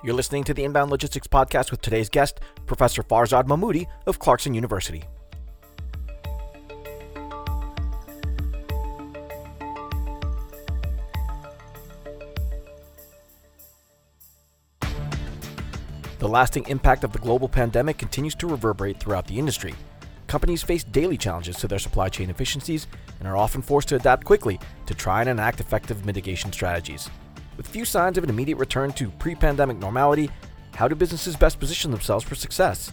You're listening to the Inbound Logistics Podcast with today's guest, Professor Farzad Mahmoudi of Clarkson University. The lasting impact of the global pandemic continues to reverberate throughout the industry. Companies face daily challenges to their supply chain efficiencies and are often forced to adapt quickly to try and enact effective mitigation strategies. With few signs of an immediate return to pre pandemic normality, how do businesses best position themselves for success?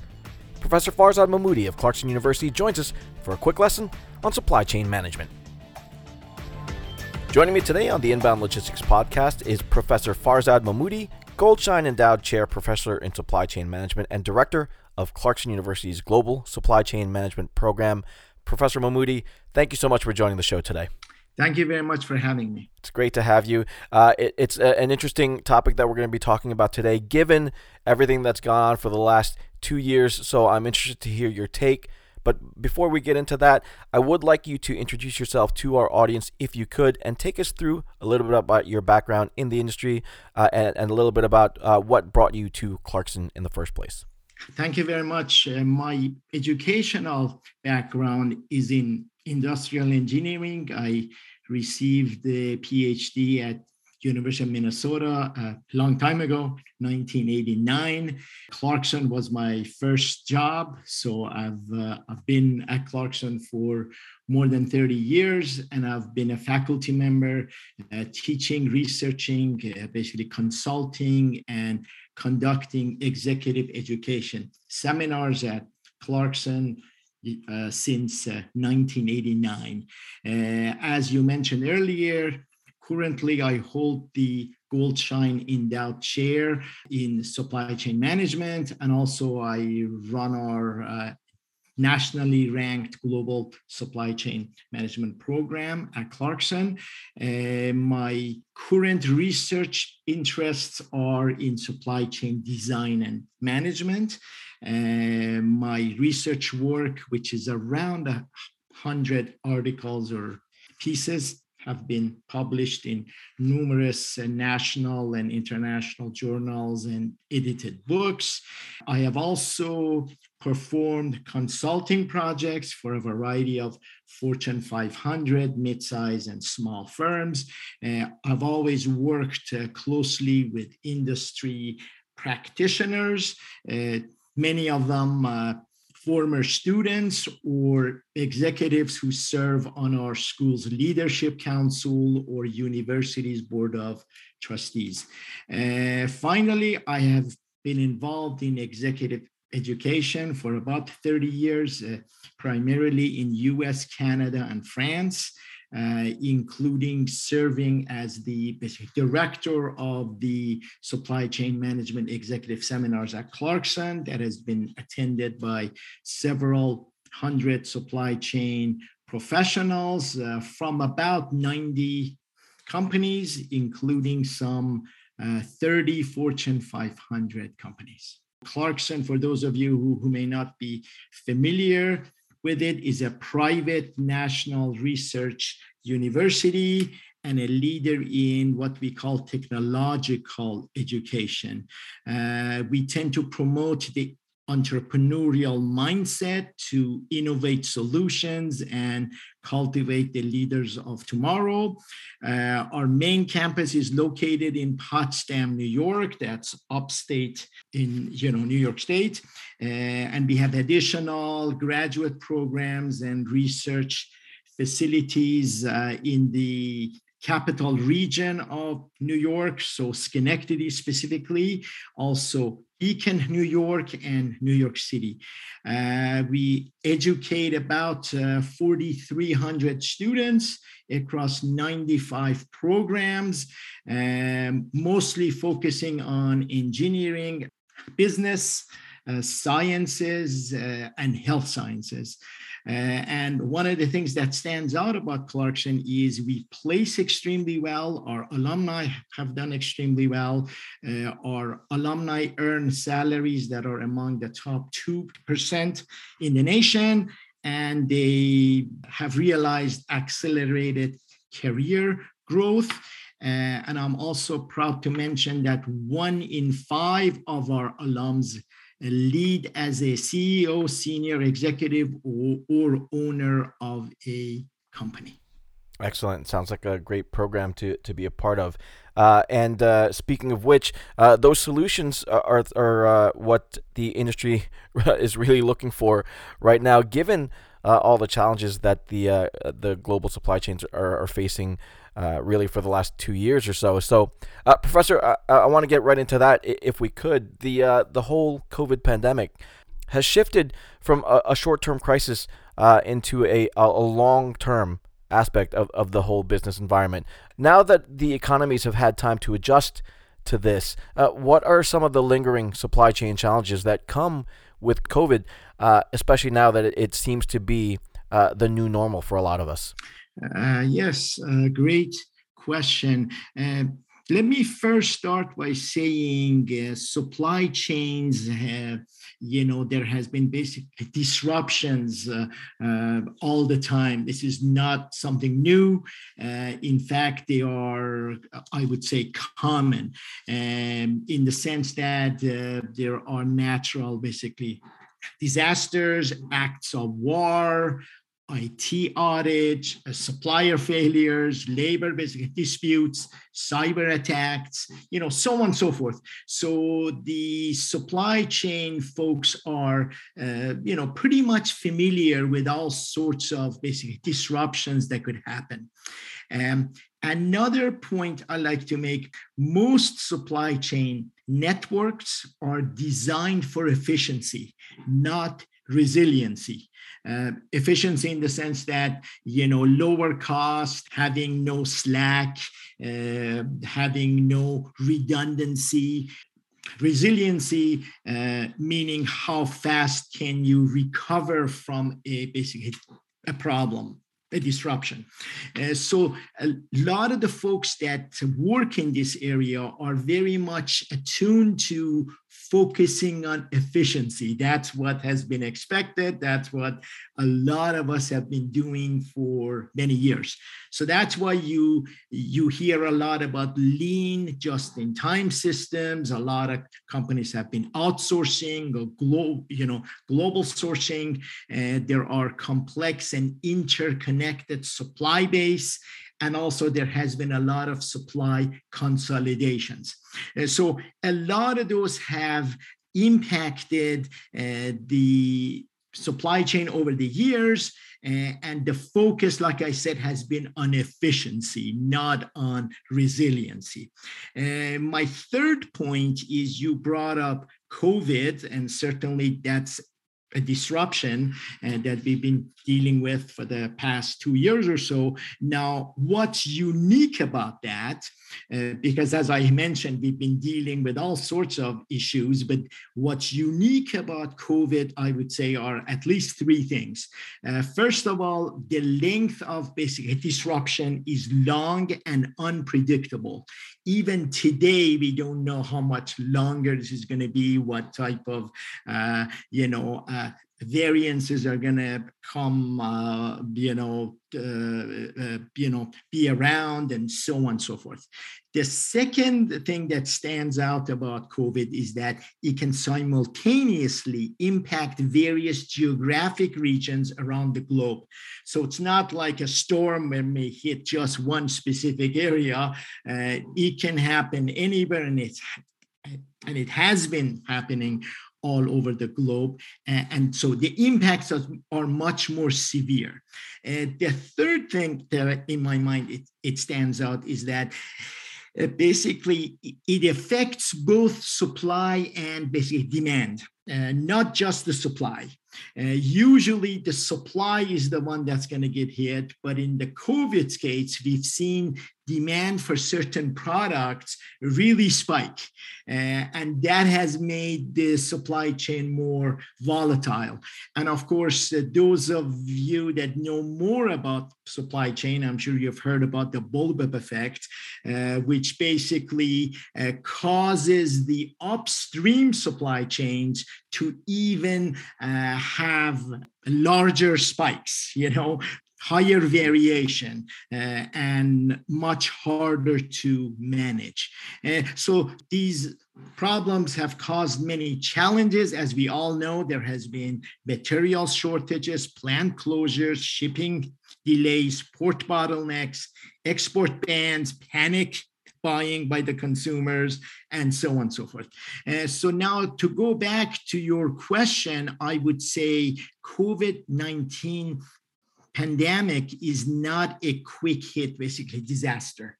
Professor Farzad Mahmoudi of Clarkson University joins us for a quick lesson on supply chain management. Joining me today on the Inbound Logistics podcast is Professor Farzad Mahmoudi, Goldshine Endowed Chair Professor in Supply Chain Management and Director of Clarkson University's Global Supply Chain Management Program. Professor Mahmoudi, thank you so much for joining the show today. Thank you very much for having me. It's great to have you. Uh, it, it's a, an interesting topic that we're going to be talking about today, given everything that's gone on for the last two years. So I'm interested to hear your take. But before we get into that, I would like you to introduce yourself to our audience, if you could, and take us through a little bit about your background in the industry uh, and, and, a little bit about uh, what brought you to Clarkson in the first place. Thank you very much. Uh, my educational background is in industrial engineering. I received the PhD at University of Minnesota a long time ago, 1989. Clarkson was my first job, so I've uh, I've been at Clarkson for more than 30 years, and I've been a faculty member, uh, teaching, researching, uh, basically consulting, and conducting executive education seminars at Clarkson uh, since uh, 1989. Uh, as you mentioned earlier, currently I hold the Goldshine Endowed Chair in Supply Chain Management, and also I run our uh, nationally ranked global supply chain management program at Clarkson. Uh, my current research interests are in supply chain design and management. Uh, my research work, which is around a hundred articles or pieces, have been published in numerous uh, national and international journals and edited books. I have also performed consulting projects for a variety of Fortune 500, mid-size and small firms. Uh, I've always worked uh, closely with industry practitioners, uh, many of them uh, former students or executives who serve on our school's leadership council or university's board of trustees. Uh, finally, I have been involved in executive education for about 30 years, uh, primarily in US, Canada, and France. Uh, including serving as the director of the supply chain management executive seminars at Clarkson that has been attended by several hundred supply chain professionals uh, from about 90 companies, including some uh, 30 Fortune 500 companies. Clarkson, for those of you who, who may not be familiar, with it is a private national research university and a leader in what we call technological education. Uh, we tend to promote the entrepreneurial mindset to innovate solutions and cultivate the leaders of tomorrow. Uh, our main campus is located in Potsdam, New York. That's upstate in you know New York State, uh, and we have additional graduate programs and research facilities uh, in the capital region of New York, so Schenectady specifically, also Beacon, New York, and New York City. Uh, we educate about uh, 4,300 students across 95 programs, um, mostly focusing on engineering, business, uh, sciences, uh, and health sciences. Uh, and one of the things that stands out about Clarkson is we place extremely well. Our alumni have done extremely well. Uh, our alumni earn salaries that are among the top 2% in the nation. And they have realized accelerated career growth. Uh, and I'm also proud to mention that one in five of our alums lead as a CEO, senior executive, or, or owner of a company. Excellent. Sounds like a great program to, to be a part of. Uh, and uh, speaking of which, uh, those solutions are, are uh, what the industry is really looking for right now, given uh, all the challenges that the uh, the global supply chains are, are facing really for the last two years or so. So, Professor, I, I want to get right into that if we could. The, the whole COVID pandemic has shifted from a, a short term crisis into a, a long term aspect of, of the whole business environment. Now that the economies have had time to adjust to this, uh, what are some of the lingering supply chain challenges that come with COVID, uh, especially now that it, it seems to be uh, the new normal for a lot of us? Uh, yes, great question. Uh, let me first start by saying uh, supply chains have, you know, there has been basic disruptions uh, uh, all the time. This is not something new. Uh, in fact, they are, I would say, common um, in the sense that there are natural, basically, disasters, acts of war, IT audit, uh, supplier failures, labor basically disputes, cyber attacks, you know, so on and so forth. So the supply chain folks are, uh, you know, pretty much familiar with all sorts of basically disruptions that could happen. Um, another point I like to make: most supply chain networks are designed for efficiency, not resiliency. Uh, efficiency in the sense that you know lower cost having no slack uh, having no redundancy resiliency uh, meaning how fast can you recover from a basically a problem a disruption. Uh, so a lot of the folks that work in this area are very much attuned to focusing on efficiency. That's what has been expected. That's what a lot of us have been doing for many years. So that's why you you hear a lot about lean just-in-time systems. A lot of companies have been outsourcing or global, you know, global sourcing. Uh, there are complex and interconnected supply base and also there has been a lot of supply consolidations. Uh, so a lot of those have impacted uh, the supply chain over the years. Uh, and the focus, like I said, has been on efficiency, not on resiliency. Uh, my third point is you brought up COVID, and certainly that's a disruption uh, that we've been dealing with for the past two years or so. Now, what's unique about that? Uh, because as I mentioned, we've been dealing with all sorts of issues, but what's unique about COVID, I would say, are at least three things. Uh, first of all, the length of basic disruption is long and unpredictable even today we don't know how much longer this is going to be what type of uh, you know uh, variants are going to come uh, you know uh, uh, you know be around and so on and so forth. The second thing that stands out about covid is that it can simultaneously impact various geographic regions around the globe. So it's not like a storm that may hit just one specific area. Uh, it can happen anywhere and it's and it has been happening all over the globe. and so the impacts are, are much more severe. the third thing that in my mind it, it stands out is that uh, basically it affects both supply and basically demand, uh, not just the supply. Uh, usually the supply is the one that's going to get hit, but in the COVID case, we've seen demand for certain products really spike. Uh, and that has made the supply chain more volatile. And of course, uh, those of you that know more about supply chain, I'm sure you've heard about the bullwhip effect, uh, which basically uh, causes the upstream supply chains to even uh, have larger spikes you know higher variation uh, and much harder to manage. Uh, so these problems have caused many challenges. As we all know, there has been material shortages, plant closures, shipping delays, port bottlenecks, export bans, panic buying by the consumers, and so on and so forth. Uh, so now to go back to your question, I would say COVID-19 pandemic is not a quick hit, basically disaster.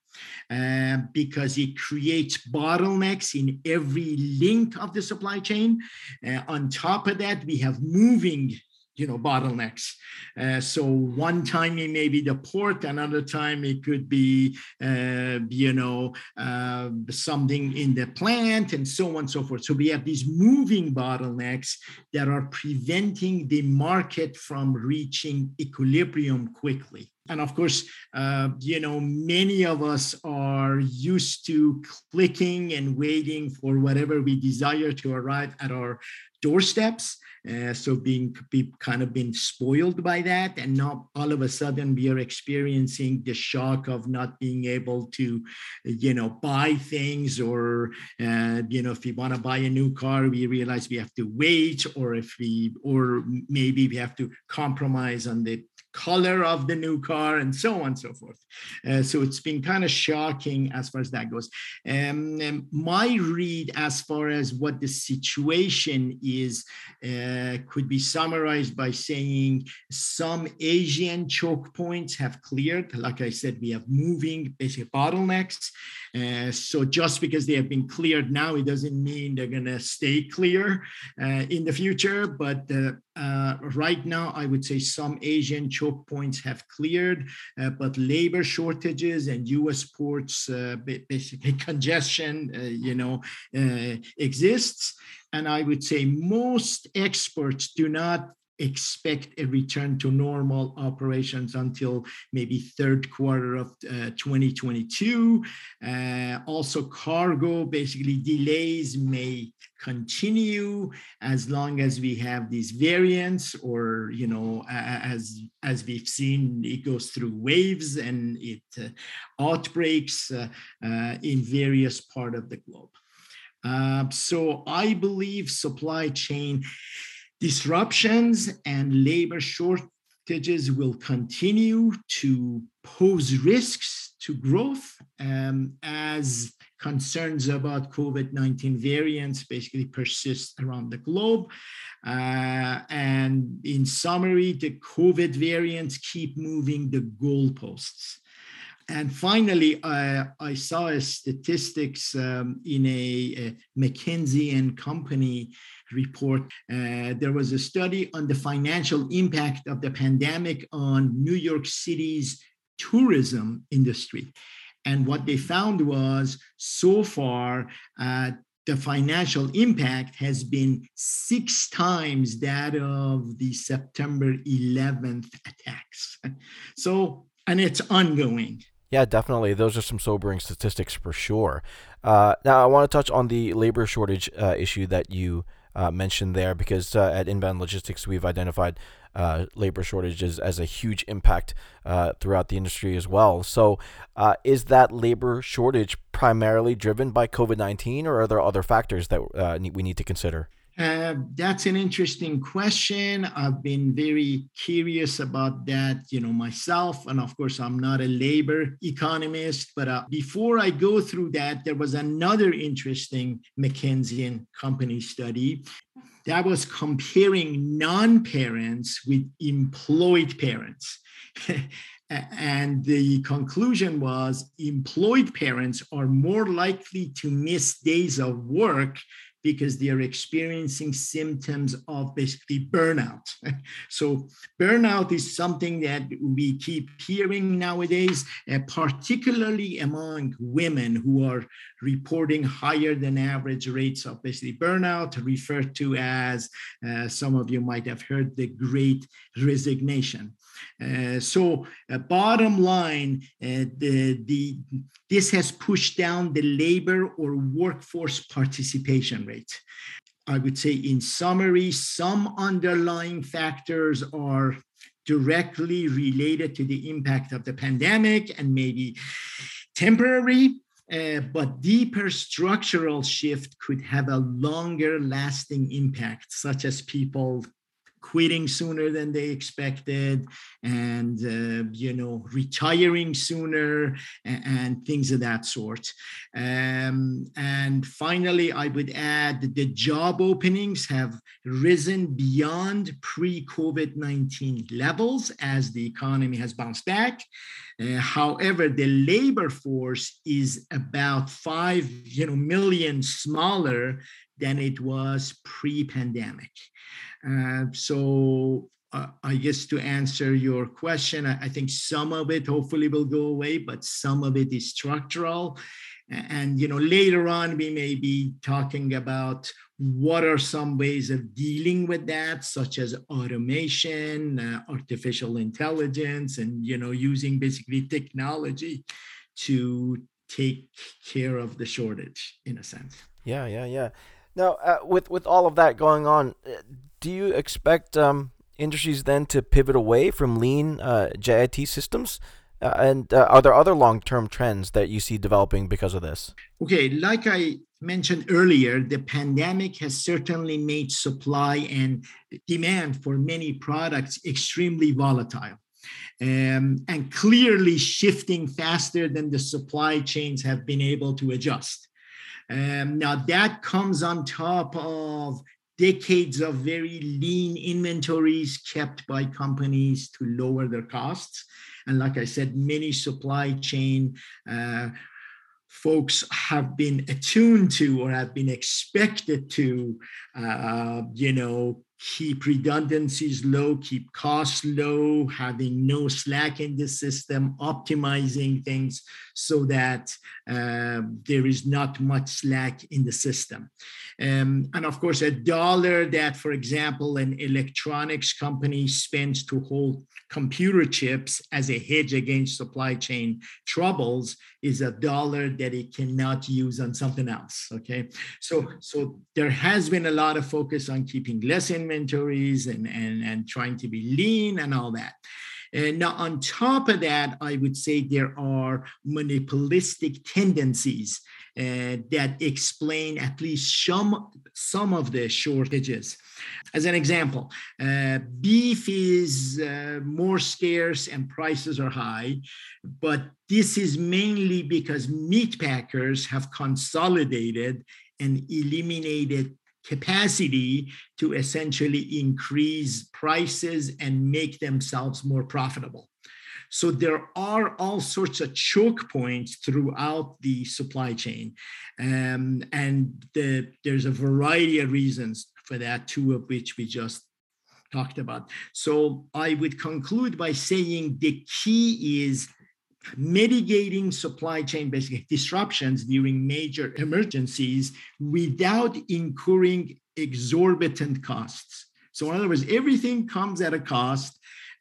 Uh, because it creates bottlenecks in every link of the supply chain. Uh, on top of that, we have moving you know bottlenecks. Uh, so one time it may be the port another time it could be uh, you know uh, something in the plant and so on and so forth. So we have these moving bottlenecks that are preventing the market from reaching equilibrium quickly. And of course, uh, you know, many of us are used to clicking and waiting for whatever we desire to arrive at our doorsteps. Uh, so being be kind of been spoiled by that, and now all of a sudden we are experiencing the shock of not being able to, you know, buy things, or uh, you know, if we want to buy a new car, we realize we have to wait, or if we, or maybe we have to compromise on the color of the new car and so on and so forth. Uh, so it's been kind of shocking as far as that goes. Um, my read as far as what the situation is uh, could be summarized by saying some Asian choke points have cleared. Like I said, we have moving basic bottlenecks. Uh, so just because they have been cleared now, it doesn't mean they're going to stay clear uh, in the future. But uh, uh, right now, I would say some Asian choke points have cleared, uh, but labor shortages and U.S. ports, basically congestion, you know, exists. And I would say most experts do not expect a return to normal operations until maybe third quarter of uh, 2022 uh, also cargo basically delays may continue as long as we have these variants or you know as as we've seen it goes through waves and it uh, outbreaks uh, uh, in various part of the globe. Uh, so i believe supply chain Disruptions and labor shortages will continue to pose risks to growth um, as concerns about COVID 19 variants basically persist around the globe. Uh, and in summary, the COVID variants keep moving the goalposts. And finally, I saw a statistics um, in a, a, McKinsey and Company report. Uh, there was a study on the financial impact of the pandemic on New York City's tourism industry. And what they found was so far, uh, the financial impact has been six times that of the September 11th attacks. So, and it's ongoing. Yeah, definitely. Those are some sobering statistics for sure. Uh, now, I want to touch on the labor shortage uh, issue that you uh, mentioned there because uh, at Inbound Logistics, we've identified uh, labor shortages as a huge impact uh, throughout the industry as well. So, is that labor shortage primarily driven by COVID 19 or are there other factors that we need to consider? Uh, that's an interesting question. I've been very curious about that, you know, myself. And of course, I'm not a labor economist. But uh, before I go through that, there was another interesting McKinsey and Company study that was comparing non-parents with employed parents. and the conclusion was employed parents are more likely to miss days of work because they are experiencing symptoms of basically burnout. so, burnout is something that we keep hearing nowadays, uh, particularly among women who are reporting higher than average rates of basically burnout, referred to as uh, some of you might have heard the great resignation. Uh, so uh, bottom line, uh, the, the, this has pushed down the labor or workforce participation rate. I would say in summary, some underlying factors are directly related to the impact of the pandemic and maybe temporary uh, but deeper structural shift could have a longer lasting impact, such as people quitting sooner than they expected and uh, you know retiring sooner and, and, things of that sort. Um, and finally i would add the job openings have risen beyond pre-covid-19 levels as the economy has bounced back. Uh, however, the labor force is about five you know, million smaller than it was pre-pandemic. Uh, so uh, I guess to answer your question, I, I, think some of it hopefully will go away, but some of it is structural. And you know, later on we may be talking about what are some ways of dealing with that, such as automation, uh, artificial intelligence, and you know, using basically technology to take care of the shortage in a sense. Yeah, yeah, yeah. Now, uh, with with all of that going on, uh, do you expect um, industries then to pivot away from lean uh, JIT systems? Uh, and uh, are there other long term trends that you see developing because of this? Okay, like I mentioned earlier, the pandemic has certainly made supply and demand for many products extremely volatile. Um, and clearly shifting faster than the supply chains have been able to adjust. Um, now, that comes on top of decades of very lean inventories kept by companies to lower their costs. And like I said, many supply chain uh, folks have been attuned to or have been expected to, uh, you know, keep redundancies low, keep costs low, having no slack in the system, optimizing things so that uh, there is not much slack in the system. Um, and of course, a dollar that, for example, an electronics company spends to hold computer chips as a hedge against supply chain troubles is a dollar that it cannot use on something else. Okay. So, so there has been a lot of focus on keeping less inventories and, and, and trying to be lean and all that. And now, on top of that, I would say there are monopolistic tendencies uh, that explain at least some, some of the shortages. As an example, uh, beef is uh, more scarce and prices are high, but this is mainly because meat packers have consolidated and eliminated capacity to essentially increase prices and make themselves more profitable. So there are all sorts of choke points throughout the supply chain. Um, and the, there's a variety of reasons for that, two of which we just talked about. So I would conclude by saying the key is mitigating supply chain basically disruptions during major emergencies without incurring exorbitant costs. So, in other words, everything comes at a cost.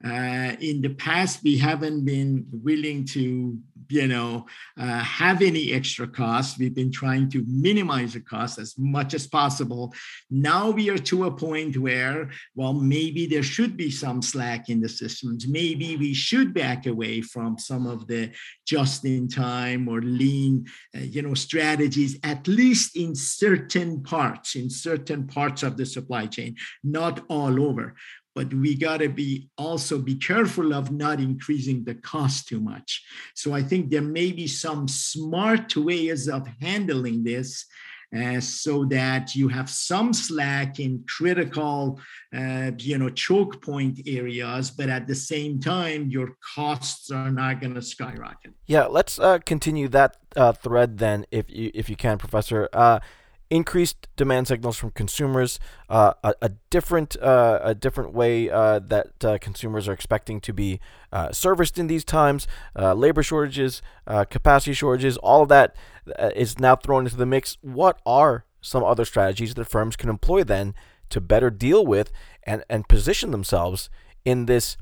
Uh, in the past, we haven't been willing to you know, uh, have any extra costs. We've been trying to minimize the cost as much as possible. Now we are to a point where, well, maybe there should be some slack in the systems. Maybe we should back away from some of the just-in-time or lean, uh, you know, strategies, at least in certain parts, in certain parts of the supply chain, not all over but we got to be also be careful of not increasing the cost too much so i think there may be some smart ways of handling this uh, so that you have some slack in critical, uh, you know, choke point areas, but at the same time, your costs are not going to skyrocket. Yeah, let's uh, continue that uh, thread then, if you if you can, Professor. Increased demand signals from consumers, uh, a, a, different uh, a different way uh, that uh, consumers are expecting to be uh, serviced in these times, uh, labor shortages, capacity shortages, all of that is now thrown into the mix. What are some other strategies that firms can employ then to better deal with and, and position themselves in this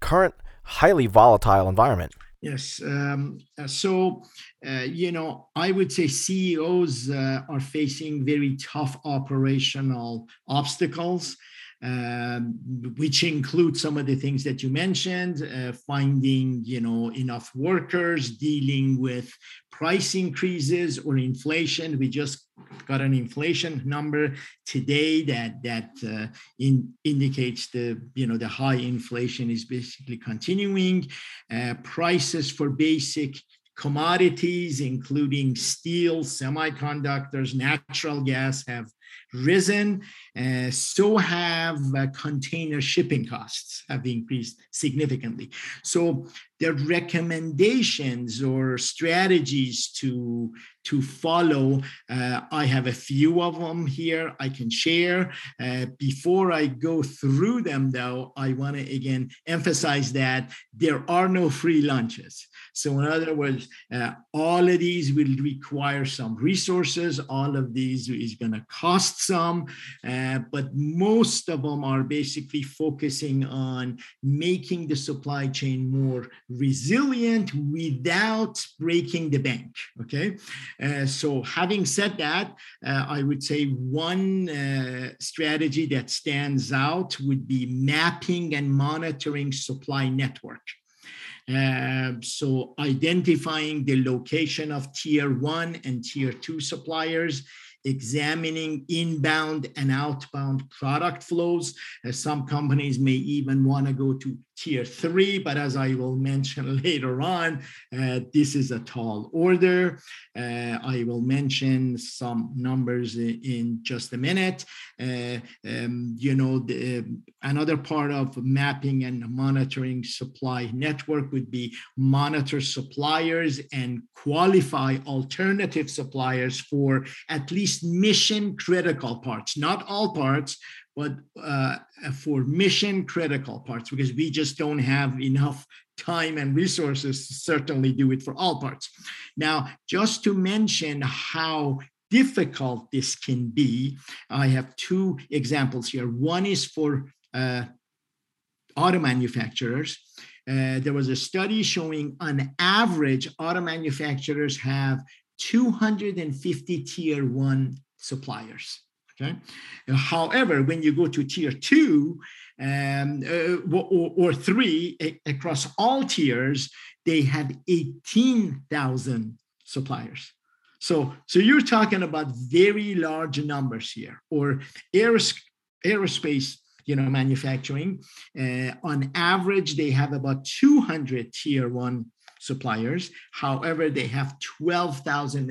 current highly volatile environment? Yes. Um, uh, so, uh, you know, I would say CEOs uh, are facing very tough operational obstacles. Um, which include some of the things that you mentioned, uh, finding you know enough workers, dealing with price increases or inflation. We just got an inflation number today that that uh, in, indicates the you know the high inflation is basically continuing. Uh, prices for basic commodities, including steel, semiconductors, natural gas, have risen. Uh, so have uh, container shipping costs have increased significantly. So the recommendations or strategies to to follow. Uh, I have a few of them here I can share. Uh, before I go through them, though, I want to again emphasize that there are no free lunches. So, in other words, uh, all of these will require some resources. All of these is going to cost some, uh, but most of them are basically focusing on making the supply chain more resilient without breaking the bank. Okay. Uh, so, having said that, uh, I would say one uh, strategy that stands out would be mapping and monitoring supply network. Uh, so identifying the location of tier one and tier two suppliers examining inbound and outbound product flows. As some companies may even want to go to tier three, but as I will mention later on, uh, this is a tall order. Uh, I will mention some numbers in, in just a minute. Uh, um, you know, the, another part of mapping and monitoring supply network would be monitor suppliers and qualify alternative suppliers for at least mission critical parts, not all parts, but uh, for mission critical parts, because we just don't have enough time and resources to certainly do it for all parts. Now, just to mention how difficult this can be, I have two examples here. One is for uh, auto manufacturers. Uh, there was a study showing on average, auto manufacturers have 250 tier one suppliers. Okay. However, when you go to tier two um, uh, or, or, three a, across all tiers, they have 18,000 suppliers. So, so you're talking about very large numbers here. Or aeros- aerospace, you know, manufacturing. Uh, on average, they have about 200 tier one suppliers. However, they have 12,000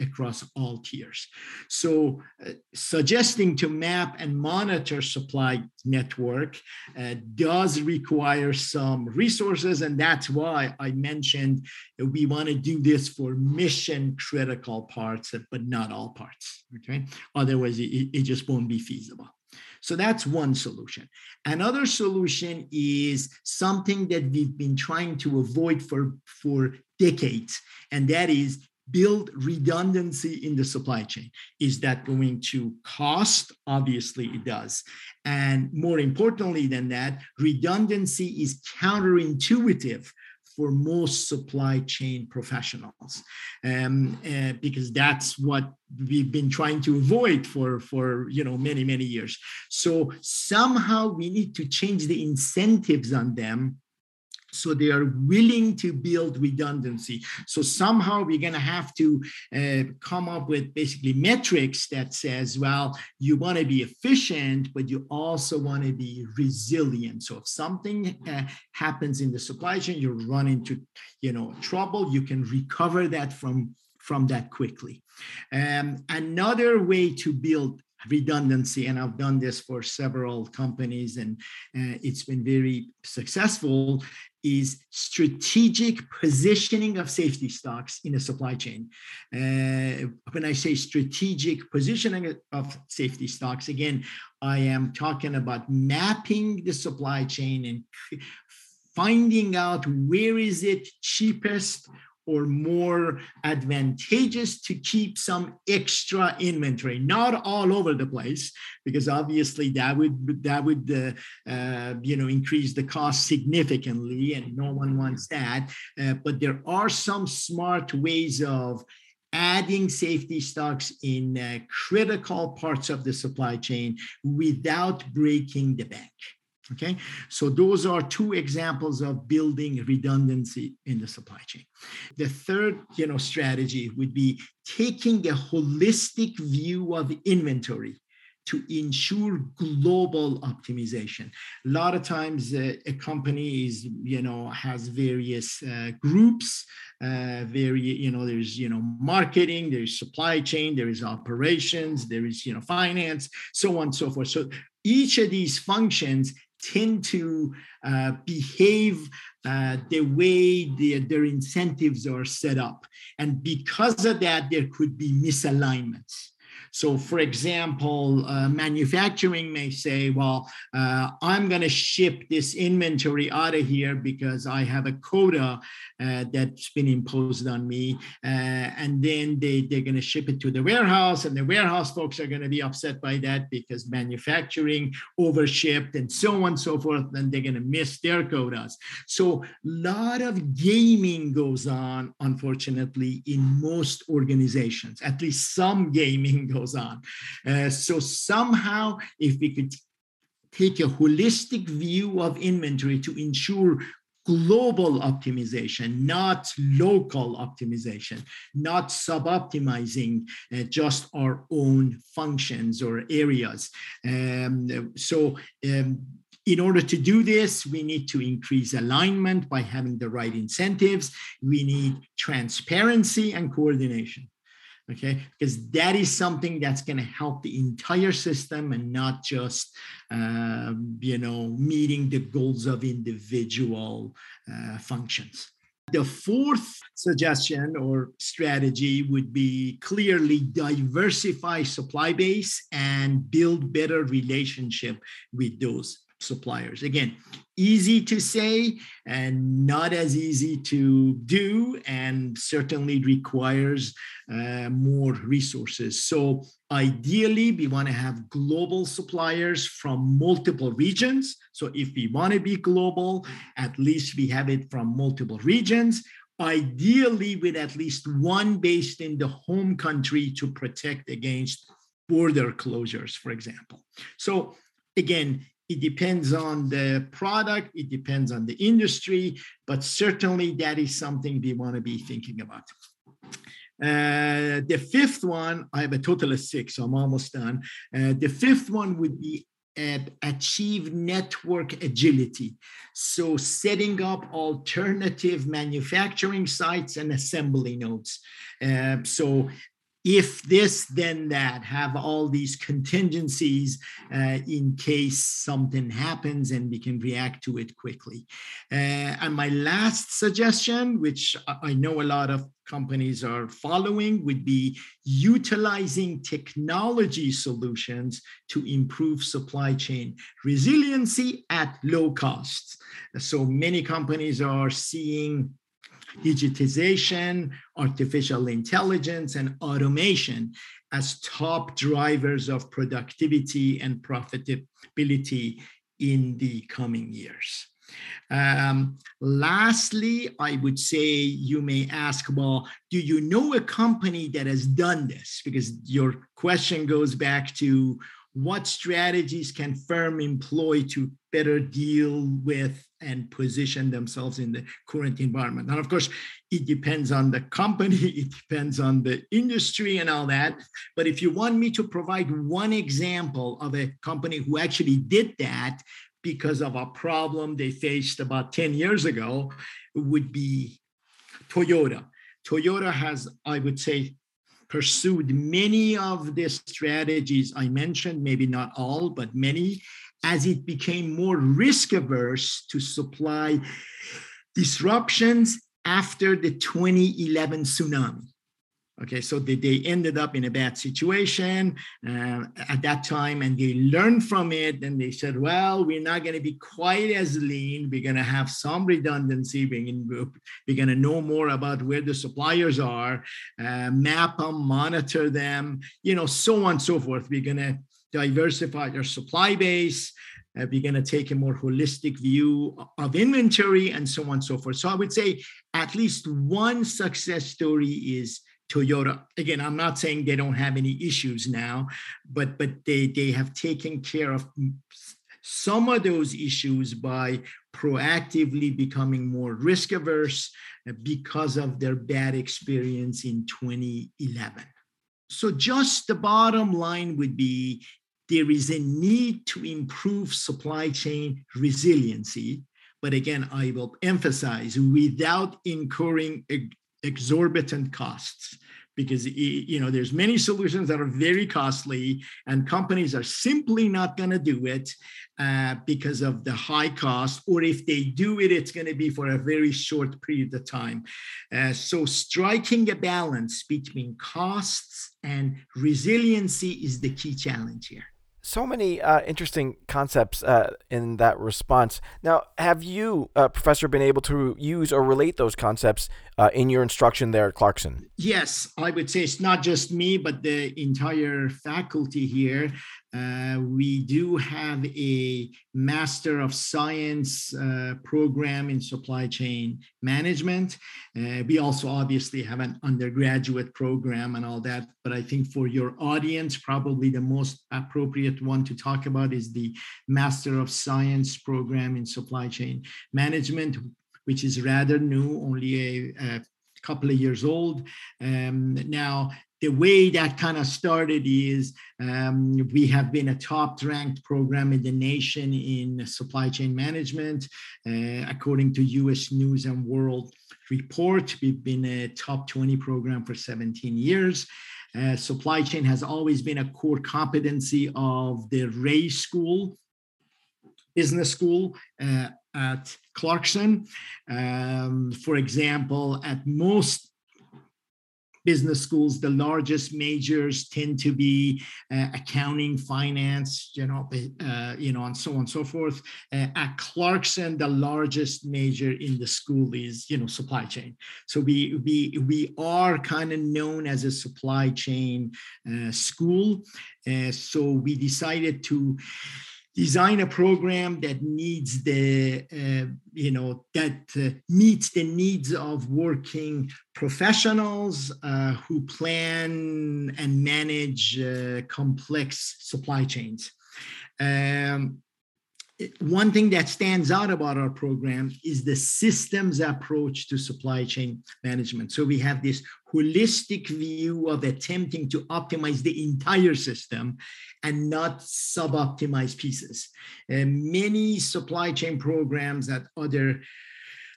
across all tiers. So uh, suggesting to map and monitor supply network uh, does require some resources. And that's why I mentioned we want to do this for mission critical parts, but not all parts, okay? Otherwise, it, it just won't be feasible. So that's one solution. Another solution is something that we've been trying to avoid for, for decades, and that is build redundancy in the supply chain. Is that going to cost? Obviously, it does. And more importantly than that, redundancy is counterintuitive for most supply chain professionals um, uh, because that's what we've been trying to avoid for for you know many many years. So somehow we need to change the incentives on them so they are willing to build redundancy. So somehow we're going to have to uh, come up with basically metrics that says well you want to be efficient but you also want to be resilient. So if something uh, happens in the supply chain you run into you know trouble you can recover that from from that quickly. Um, another way to build redundancy and i've done this for several companies and uh, it's been very successful is strategic positioning of safety stocks in a supply chain. Uh, when I say strategic positioning of safety stocks, again, I am talking about mapping the supply chain and finding out where is it cheapest or more advantageous to keep some extra inventory. Not all over the place because obviously that would that would uh, uh, you know increase the cost significantly and no one wants that. Uh, but there are some smart ways of adding safety stocks in uh, critical parts of the supply chain without breaking the bank. Okay, so those are two examples of building redundancy in the supply chain. The third, you know, strategy would be taking a holistic view of inventory to ensure global optimization. A lot of times, uh, a company is, you know, has various uh, groups. Uh, very, you know, there's, you know, marketing, there's supply chain, there is operations, there is, you know, finance, so on and so forth. So each of these functions tend to uh, behave uh, the way the, their incentives are set up. And because of that, there could be misalignments. So, for example, uh, manufacturing may say, well, uh, I'm going to ship this inventory out of here because I have a quota uh, that's been imposed on me. Uh, and then they, they're going to ship it to the warehouse, and the warehouse folks are going to be upset by that because manufacturing overshipped and so on and so forth. And they're going to miss their quotas. So, a lot of gaming goes on, unfortunately, in most organizations, at least some gaming goes on. Uh, so, somehow, if we could take a holistic view of inventory to ensure global optimization, not local optimization, not sub-optimizing uh, just our own functions or areas. Um, so um, in order to do this, we need to increase alignment by having the right incentives. We need transparency and coordination okay? Because that is something that's going to help the entire system and not just uh, you know meeting the goals of individual uh, functions. The fourth suggestion or strategy would be clearly diversify supply base and build better relationship with those suppliers. Again, easy to say and not as easy to do, and certainly requires uh, more resources. So, ideally, we want to have global suppliers from multiple regions. So, if we want to be global, at least we have it from multiple regions. Ideally, with at least one based in the home country to protect against border closures, for example. So, again, it depends on the product, it depends on the industry, but certainly that is something we want to be thinking about. Uh, the fifth one, I have a total of six, so I'm almost done. Uh, the fifth one would be uh, achieve network agility. So, setting up alternative manufacturing sites and assembly nodes. Uh, so, if this, then that, have all these contingencies uh, in case something happens and we can react to it quickly. Uh, and my last suggestion, which I know a lot of companies are following, would be utilizing technology solutions to improve supply chain resiliency at low costs. So many companies are seeing digitization, artificial intelligence, and automation as top drivers of productivity and profitability in the coming years. Um, lastly, I would say you may ask, well, do you know a company that has done this? Because your question goes back to what strategies can firm employ to better deal with and position themselves in the current environment? And of course it depends on the company it depends on the industry and all that. But if you want me to provide one example of a company who actually did that because of a problem they faced about 10 years ago would be toyota. Toyota has i would say pursued many of the strategies I mentioned, maybe not all, but many, as it became more risk averse to supply disruptions after the 2011 tsunami. Okay, so they, they ended up in a bad situation uh, at that time and they learned from it and they said, well, we're not going to be quite as lean. We're going to have some redundancy. We're going to know more about where the suppliers are, uh, map them, monitor them, you know, so on and so forth. We're going to diversify our supply base. Uh, we're going to take a more holistic view of inventory and so on and so forth. So I would say at least one success story is Toyota. Again, I'm not saying they don't have any issues now, but but they they have taken care of some of those issues by proactively becoming more risk averse uh, because of their bad experience in 2011. So, just the bottom line would be there is a need to improve supply chain resiliency. But again, I will emphasize without incurring exorbitant costs because you know there's many solutions that are very costly and companies are simply not going to do it uh, because of the high cost or if they do it it's going to be for a very short period of time. Uh, so striking a balance between costs and resiliency is the key challenge here so many uh, interesting concepts uh, in that response. Now, have you, uh, Professor, been able to use or relate those concepts uh, in your instruction there at Clarkson? Yes, I would say it's not just me, but the entire faculty here. Uh, we do have a Master of Science uh, program in supply chain management. Uh, we also obviously have an undergraduate program and all that. But I think for your audience, probably the most appropriate one to talk about is the Master of Science program in supply chain management, which is rather new, only a, a couple of years old. Um, now, the way that kind of started is um, we have been a top ranked program in the nation in supply chain management. Uh, according to US News and World Report, we've been a top 20 program for 17 years. Uh, supply chain has always been a core competency of the Reh School, business school uh, at Clarkson. Um, for example, at most business schools, the largest majors tend to be uh, accounting, finance, you know, uh, you know, and so on and so forth. Uh, at Clarkson, the largest major in the school is, you know, supply chain. So we we we are kind of known as a supply chain uh, school. Uh, so we decided to design a program that needs the uh, you know that uh, meets the needs of working professionals uh, who plan and manage uh, complex supply chains um, one thing that stands out about our program is the systems approach to supply chain management. So we have this holistic view of attempting to optimize the entire system and not sub-optimize pieces. And many supply chain programs at other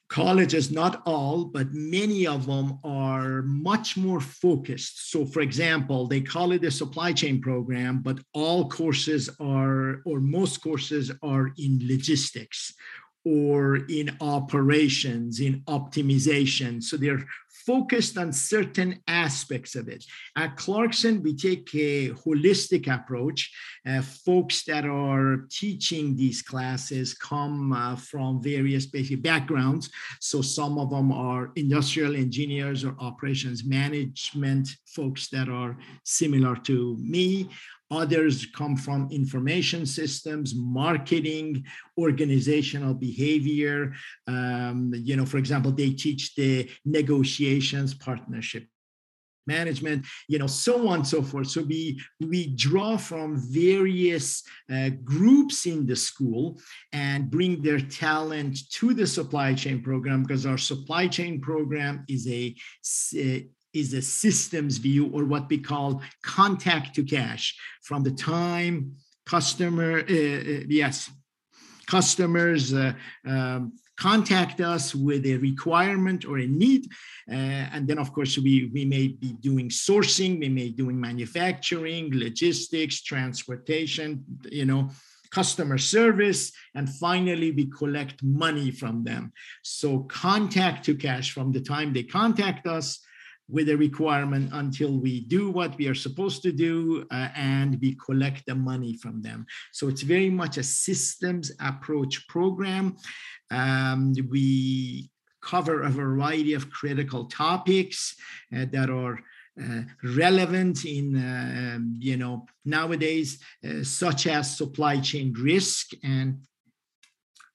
colleges, not all, but many of them are much more focused. So, for example, they call it a supply chain program, but all courses are, or most courses are in logistics or in operations, in optimization. So they're focused on certain aspects of it. At Clarkson, we take a holistic approach. Uh, folks that are teaching these classes come uh, from various basic backgrounds. So some of them are industrial engineers or operations management folks that are similar to me. Others come from information systems, marketing, organizational behavior. Um, you know, for example, they teach the negotiations, partnership management you know so on and so forth so we we draw from various uh, groups in the school and bring their talent to the supply chain program because our supply chain program is a is a systems view or what we call contact to cash from the time customer, uh, uh, yes, customers uh, um, contact us with a requirement or a need. Uh, and then, of course, we, we may be doing sourcing, we may be doing manufacturing, logistics, transportation, you know, customer service, and finally we collect money from them. So contact to cash from the time they contact us with a requirement until we do what we are supposed to do uh, and we collect the money from them. So it's very much a systems approach program. Um, we cover a variety of critical topics uh, that are uh, relevant in uh, you know nowadays uh, such as supply chain risk and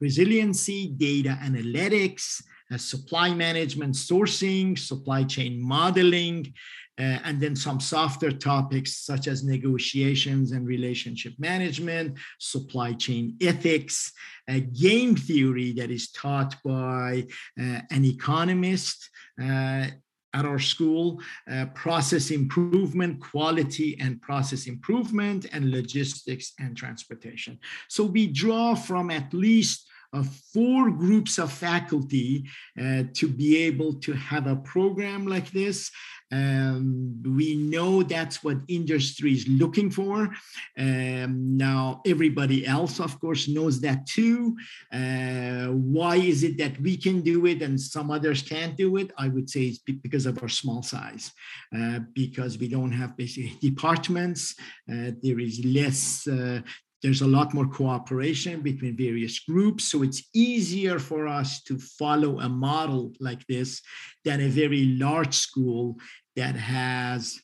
resiliency data analytics supply management, sourcing, supply chain modeling, uh, and then some softer topics such as negotiations and relationship management, supply chain ethics, uh, game theory that is taught by uh, an economist uh, at our school, uh, process improvement, quality and process improvement, and logistics and transportation. So we draw from at least uh, four groups of faculty uh, to be able to have a program like this. Um, we know that's what industry is looking for. Um, now, everybody else, of course, knows that too. Uh, why is it that we can do it and some others can't do it? I would say it's because of our small size, uh, because we don't have basically departments. Uh, there is less uh, there's a lot more cooperation between various groups. So it's easier for us to follow a model like this than a very large school that has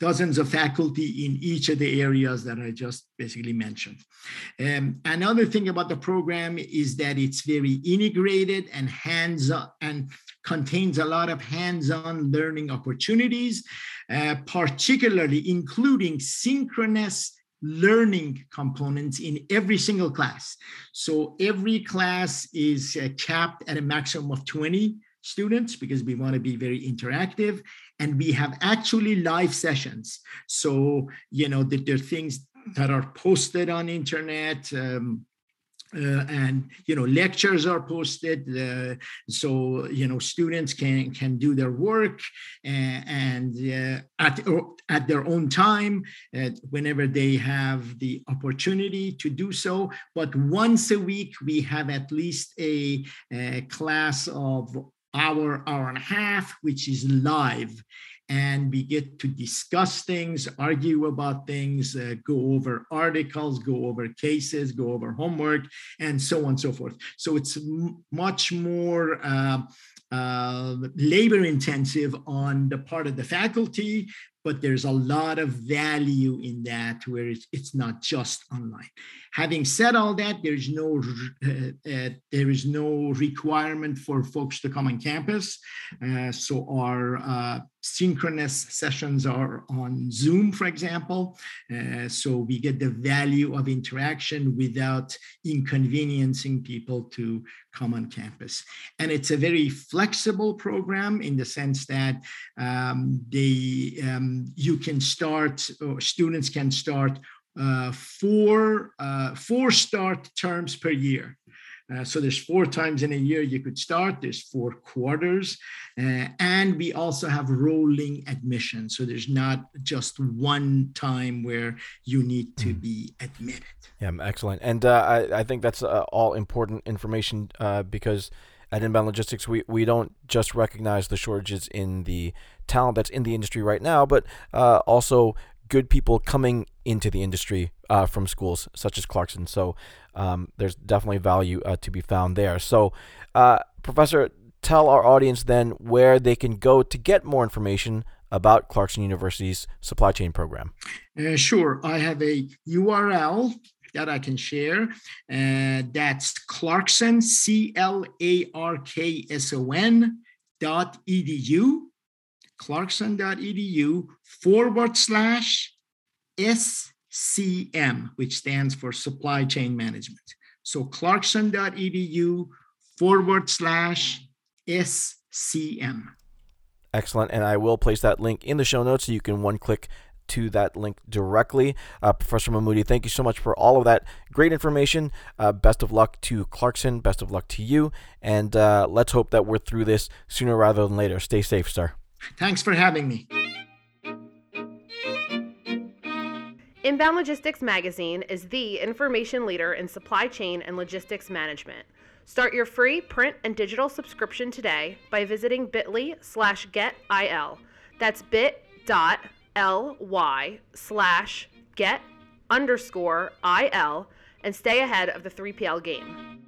dozens of faculty in each of the areas that I just basically mentioned. Um, another thing about the program is that it's very integrated and hands-on and contains a lot of hands-on learning opportunities, uh, particularly including synchronous learning components in every single class. So every class is uh, capped at a maximum of 20 students because we want to be very interactive and we have actually live sessions so you know there are things that are posted on internet um, uh, and you know lectures are posted uh, so you know students can can do their work and, and uh, at at their own time whenever they have the opportunity to do so. But once a week we have at least a, a class of hour hour and a half which is live and we get to discuss things, argue about things, uh, go over articles, go over cases, go over homework, and so on and so forth. So it's m- much more uh, uh, labor intensive on the part of the faculty, but there's a lot of value in that where it's, it's not just online. Having said all that, there's no uh, uh, there is no requirement for folks to come on campus. Uh, so our uh, synchronous sessions are on Zoom, for example. Uh, so we get the value of interaction without inconveniencing people to come on campus. And it's a very flexible program in the sense that um, they um, you can start, or students can start uh, four, uh, four start terms per year. Uh, so there's four times in a year you could start. There's four quarters, uh, and we also have rolling admission. So there's not just one time where you need to hmm. be admitted. Yeah, excellent. And uh, I, I think that's uh, all important information uh, because at Inbound Logistics, we, we don't just recognize the shortages in the talent that's in the industry right now, but uh, also good people coming into the industry uh, from schools such as Clarkson. So um, there's definitely value uh, to be found there. So, uh, Professor, tell our audience then where they can go to get more information about Clarkson University's supply chain program. Uh, sure. I have a URL that I can share. Uh, that's Clarkson, C L A R K S O N dot edu clarkson.edu forward slash SCM, which stands for Supply Chain Management. So clarkson.edu forward slash SCM. Excellent. And I will place that link in the show notes so you can one click to that link directly. Uh, Professor Mahmoudi, thank you so much for all of that great information. Uh, best of luck to Clarkson. Best of luck to you. And uh, let's hope that we're through this sooner rather than later. Stay safe, sir. Thanks for having me. Inbound Logistics Magazine is the information leader in supply chain and logistics management. Start your free print and digital subscription today by visiting bit.ly slash getil. That's bit.ly slash get underscore il and stay ahead of the 3PL game.